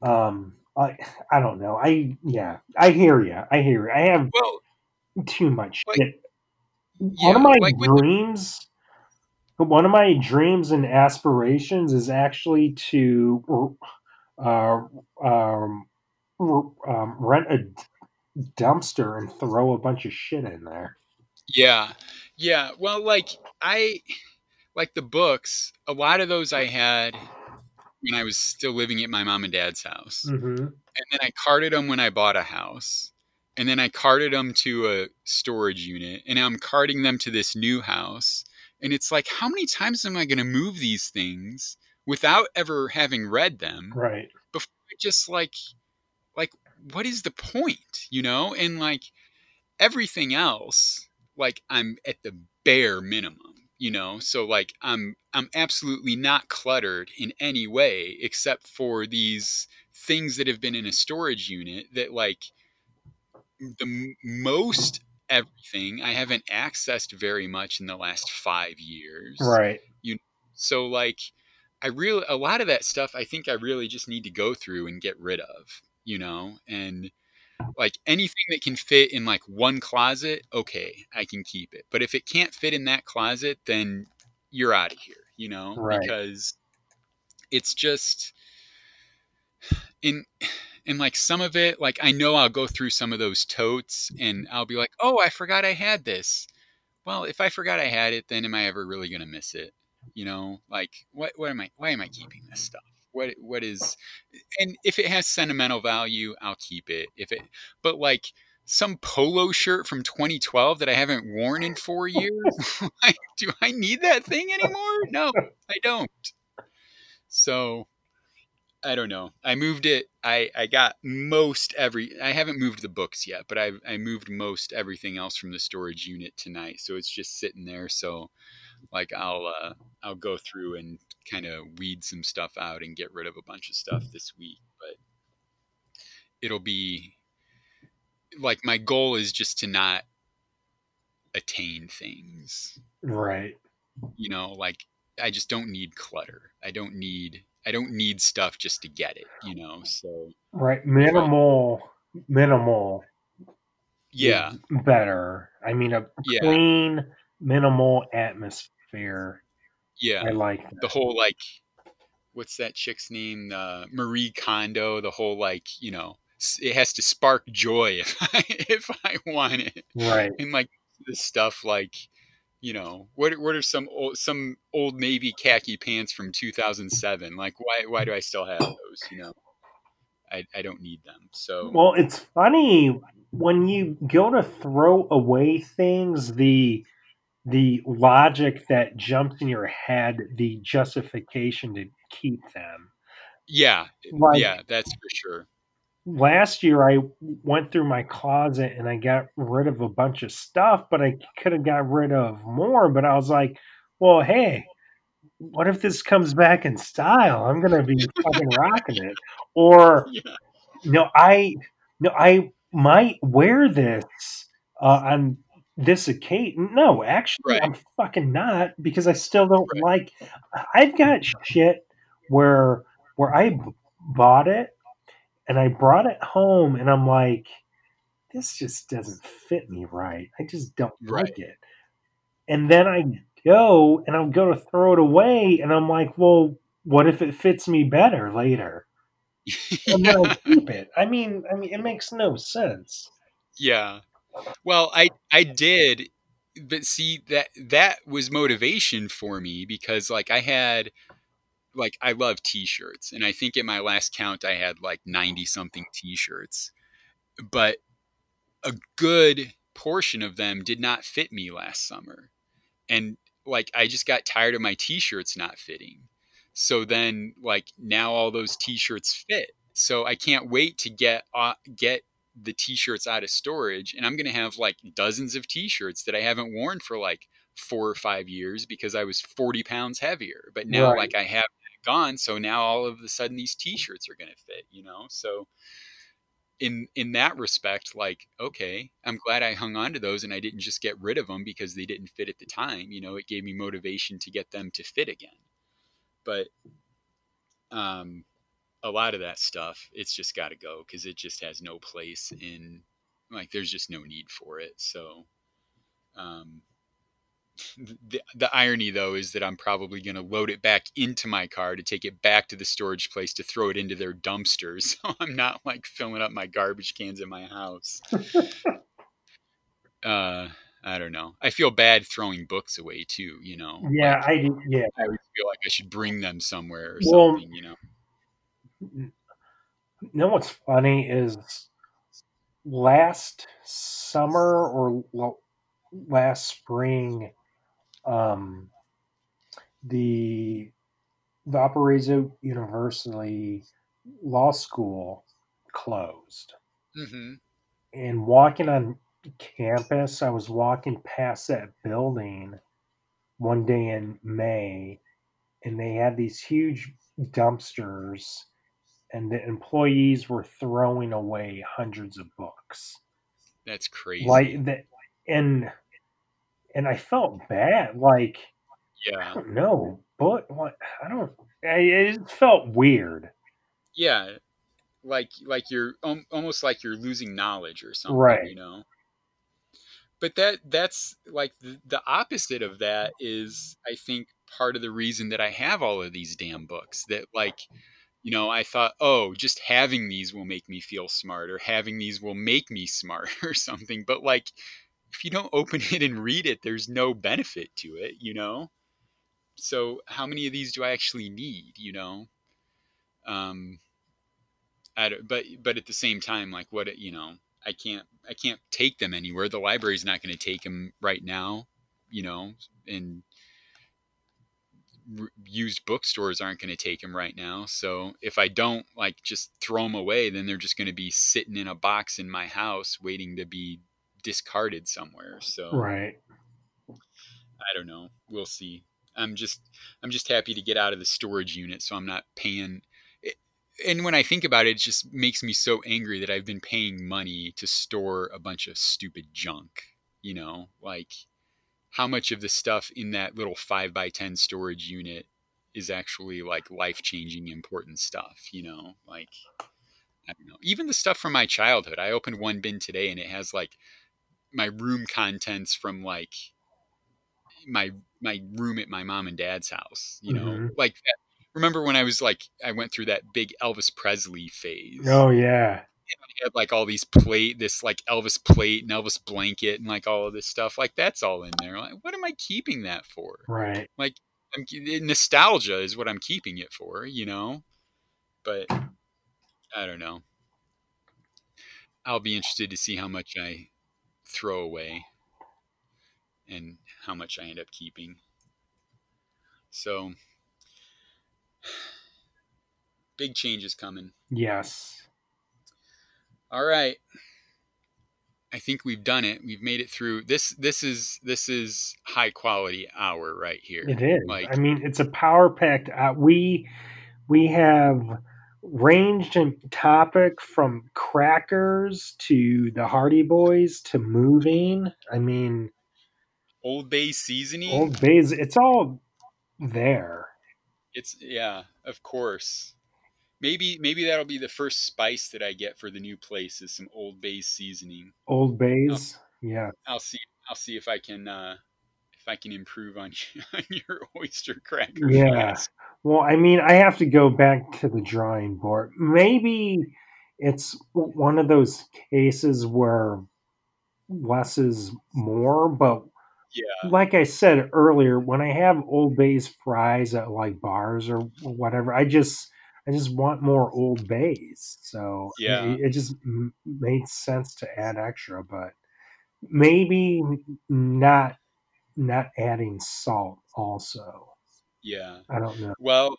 um i i don't know i yeah i hear you i hear you i have Well, too much Like- shit yeah, one of my like with dreams one of my dreams and aspirations is actually to uh um, um rent a dumpster and throw a bunch of shit in there Yeah. Yeah. Well, like I like the books, a lot of those I had when I was still living at my mom and dad's house. mm-hmm. And then I carted them when I bought a house. And then I carted them to a storage unit. And now I'm carting them to this new house. And it's like, how many times am I going to move these things without ever having read them? right before just like like what is the point you know and like everything else, like I'm at the bare minimum, you know. So like I'm I'm absolutely not cluttered in any way except for these things that have been in a storage unit that like the most everything I haven't accessed very much in the last 5 years. Right. You so like I really a lot of that stuff I think I really just need to go through and get rid of, you know, and like anything that can fit in like one closet, okay, I can keep it. But if it can't fit in that closet, then you're out of here, you know, Right. because it's just in and like some of it, like I know I'll go through some of those totes and I'll be like, "Oh, I forgot I had this." Well, if I forgot I had it, then am I ever really going to miss it? You know, like what what am I why am I keeping this stuff? What what is and if it has sentimental value, I'll keep it. If it but like some polo shirt from 2012 that I haven't worn in 4 years, do I need that thing anymore? No, I don't. So I don't know. I moved it. I, I got most every. I haven't moved the books yet, but I I moved most everything else from the storage unit tonight. So it's just sitting there. So like I'll uh, I'll go through and kind of weed some stuff out and get rid of a bunch of stuff this week. But it'll be like my goal is just to not attain things. Right. You know, like I just don't need clutter. I don't need I don't need stuff just to get it, you know. So Right. Minimal. Minimal. yeah, better. I mean, a Yeah. clean, minimal atmosphere. yeah. I like that. The whole like, what's that chick's name? Uh, Marie Kondo. The whole like, you know, it has to spark joy if I if I want it, Right. and like this stuff like. You know what? What are some old, some old navy khaki pants from 2007? Like, why why do I still have those? You know, I, I don't need them. So Well, it's funny when you go to throw away things, the the logic that jumps in your head, the justification to keep them. yeah, Like yeah, that's for sure. Last year I went through my closet and I got rid of a bunch of stuff, but I could have got rid of more, but I was like, well, hey, what if this comes back in style? I'm gonna be fucking rocking it. Or Yeah, no, I no, I might wear this uh, on this occasion. No, actually, Right. I'm fucking not because I still don't Right. like. I've got shit where where I b- bought it and I brought it home and I'm like, this just doesn't fit me right. I just don't Right. like it. And then I go and I'm going to throw it away and I'm like, well, what if it fits me better later? And then I keep it. I mean, I mean, it makes no sense. Yeah. Well, I I did, but see that that was motivation for me because like I had like I love t-shirts and I think at my last count I had like 90 something t-shirts. But a good portion of them did not fit me last summer. And like I just got tired of my t-shirts not fitting. So then like now all those t-shirts fit. So I can't wait to get uh, get the t-shirts out of storage and I'm going to have like dozens of t-shirts that I haven't worn for like 4 or 5 years because I was 40 pounds heavier. But now Right. like I have gone so now all of a sudden these t-shirts are going to fit, you know? So in in that respect like okay i'm glad i hung on to those and i didn't just get rid of them because they didn't fit at the time you know it gave me motivation to get them to fit again but um a lot of that stuff it's just got to go because it just has no place in like there's just no need for it so um the, the irony though is that i'm probably going to load it back into my car to take it back to the storage place to throw it into their dumpsters so i'm not like filling up my garbage cans in my house uh i don't know i feel bad throwing books away too you know Yeah, Like, I. Yeah. i always feel like i should bring them somewhere or Well- something you know You know what's funny is last summer or last spring, um, the Valparaiso University Law School closed, hmm and walking on campus. I was walking past that building one day in May, and they had these huge dumpsters, and the employees were throwing away hundreds of books. That's crazy. Like that, and and I felt bad. Like I yeah. don't know, but what I don't. I, it felt weird. Yeah. Like like you're um, almost like you're losing knowledge or something, Right. you know. But that that's like the, the opposite of that is I think part of the reason that I have all of these damn books that like you know, I thought, oh, just having these will make me feel smart, or having these will make me smart, or something. But like, if you don't open it and read it, there's no benefit to it, you know. So how many of these do I actually need, you know? Um, I but but at the same time, like, what you know, I can't I can't take them anywhere. The library's not going to take them right now, you know, and used bookstores aren't going to take them right now. So if I don't like just throw them away, then they're just going to be sitting in a box in my house waiting to be discarded somewhere. So Right. I don't know. We'll see. I'm just I'm just happy to get out of the storage unit so I'm not paying and when I think about it, it just makes me so angry that I've been paying money to store a bunch of stupid junk. You know, like how much of the stuff in that little 5 by 10 storage unit is actually like life changing important stuff, you know? Like, I don't know. Even the stuff from my childhood. I opened one bin today and it has like my room contents from like my my room at my mom and dad's house, you know? Mhm. Like remember when I was like I went through that big Elvis Presley phase. Oh yeah. Had like all these plate, this like Elvis plate and Elvis blanket and like all of this stuff. Like that's all in there. Like, what am I keeping that for? Right. Like I'm, nostalgia is what I'm keeping it for, you know. But I don't know. I'll be interested to see how much I throw away and how much I end up keeping. So big changes coming. Yes. All right. I think we've done it. We've made it through. This this is this is high quality hour right here. It is. Like I mean, it's a power packed. Uh, we we have ranged in topic from crackers to the Hardy Boys to moving. I mean, Old Bay seasoning. Old Bay's. It's all there. It's yeah, of course. Maybe maybe that'll be the first spice that I get for the new place is some Old Bay seasoning. Old Bay's. yeah. I'll see. I'll see if I can uh, if I can improve on, on your oyster cracker. Yeah. fries. Well, I mean, I have to go back to the drawing board. Maybe it's one of those cases where less is more, but Yeah. like I said earlier, when I have Old Bay's fries at like bars or whatever, I just I just want more Old Bay's. So Yeah. it, it just made sense to add extra, but maybe not not adding salt also. Yeah. I don't know. Well,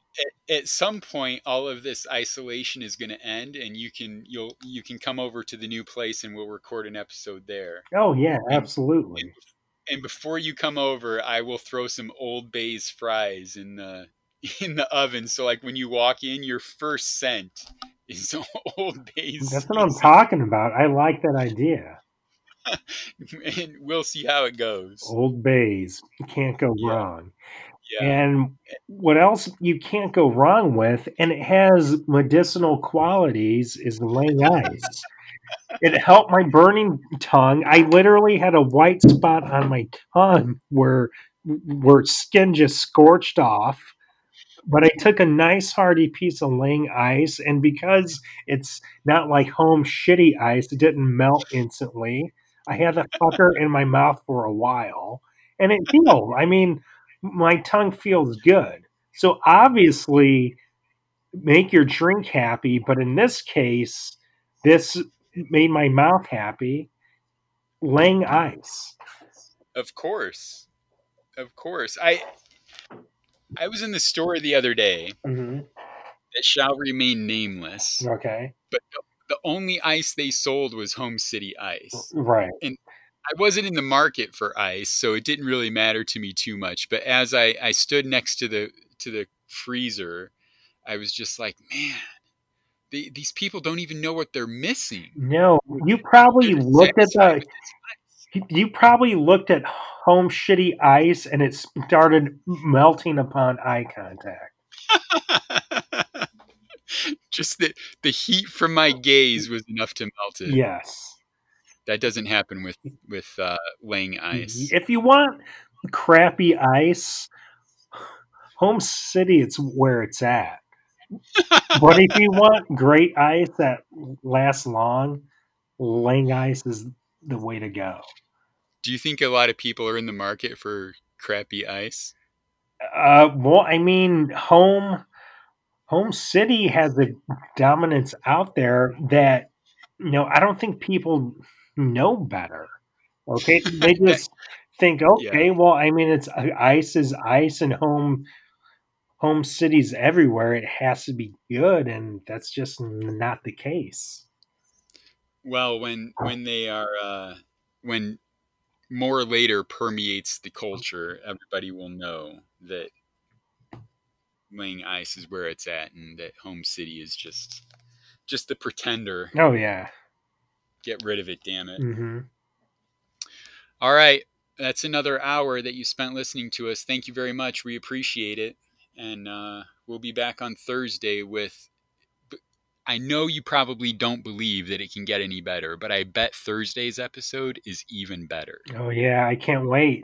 at, at some point, all of this isolation is going to end, and you can you'll you can come over to the new place, and we'll record an episode there. Oh yeah, And- absolutely. And before you come over, I will throw some Old Bay's fries in the in the oven. So like when you walk in, your first scent is Old Bay's. That's what I'm talking about. I like that idea. and we'll see how it goes. Old Bay's. Can't go Yeah. wrong. Yeah. And what else you can't go wrong with, and it has medicinal qualities, is Lang Ice. it helped my burning tongue. I literally had a white spot on my tongue where where skin just scorched off. But I took a nice hearty piece of Lang Ice, and because it's not like home shitty ice, it didn't melt instantly. I had the fucker in my mouth for a while, and it healed. I mean, my tongue feels good. So obviously, make your drink happy, but in this case, this made my mouth happy. Lang ice. Of course. Of course. I I was in the store the other day Mm-hmm. that shall remain nameless. Okay. But the, only ice they sold was Home City Ice. Right. And I wasn't in the market for ice, so it didn't really matter to me too much. But as I, I stood next to the to the freezer, I was just like, man, these people don't even know what they're missing. No, you probably They're looked at the you probably looked at home shitty ice and it started melting upon eye contact. just the the heat from my gaze was enough to melt it. Yes. That doesn't happen with with uh, laying ice. If you want crappy ice, Home City it's where it's at. But if you want great ice that lasts long, Lang ice is the way to go. Do you think a lot of people are in the market for crappy ice? Uh, well, I mean, home home city has a dominance out there that you know I don't think people know better. Okay, they just think, okay, well, I mean, it's ice is ice, and home home cities everywhere. It has to be good, and that's just not the case. Well, when when they are uh, when more later permeates the culture, everybody will know that laying ice is where it's at, and that home city is just just the pretender. Oh yeah. Get rid of it, damn it. hmm All right, that's another hour that you spent listening to us. Thank you very much. We appreciate it, and uh, we'll be back on Thursday with. I know you probably don't believe that it can get any better, but I bet Thursday's episode is even better. Oh yeah, I can't wait.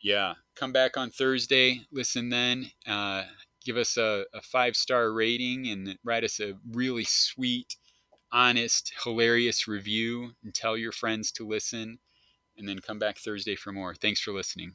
Yeah, come back on Thursday. Listen then. Uh, give us a, a five star rating and write us a really sweet, honest, hilarious review and tell your friends to listen. And then come back Thursday for more. Thanks for listening.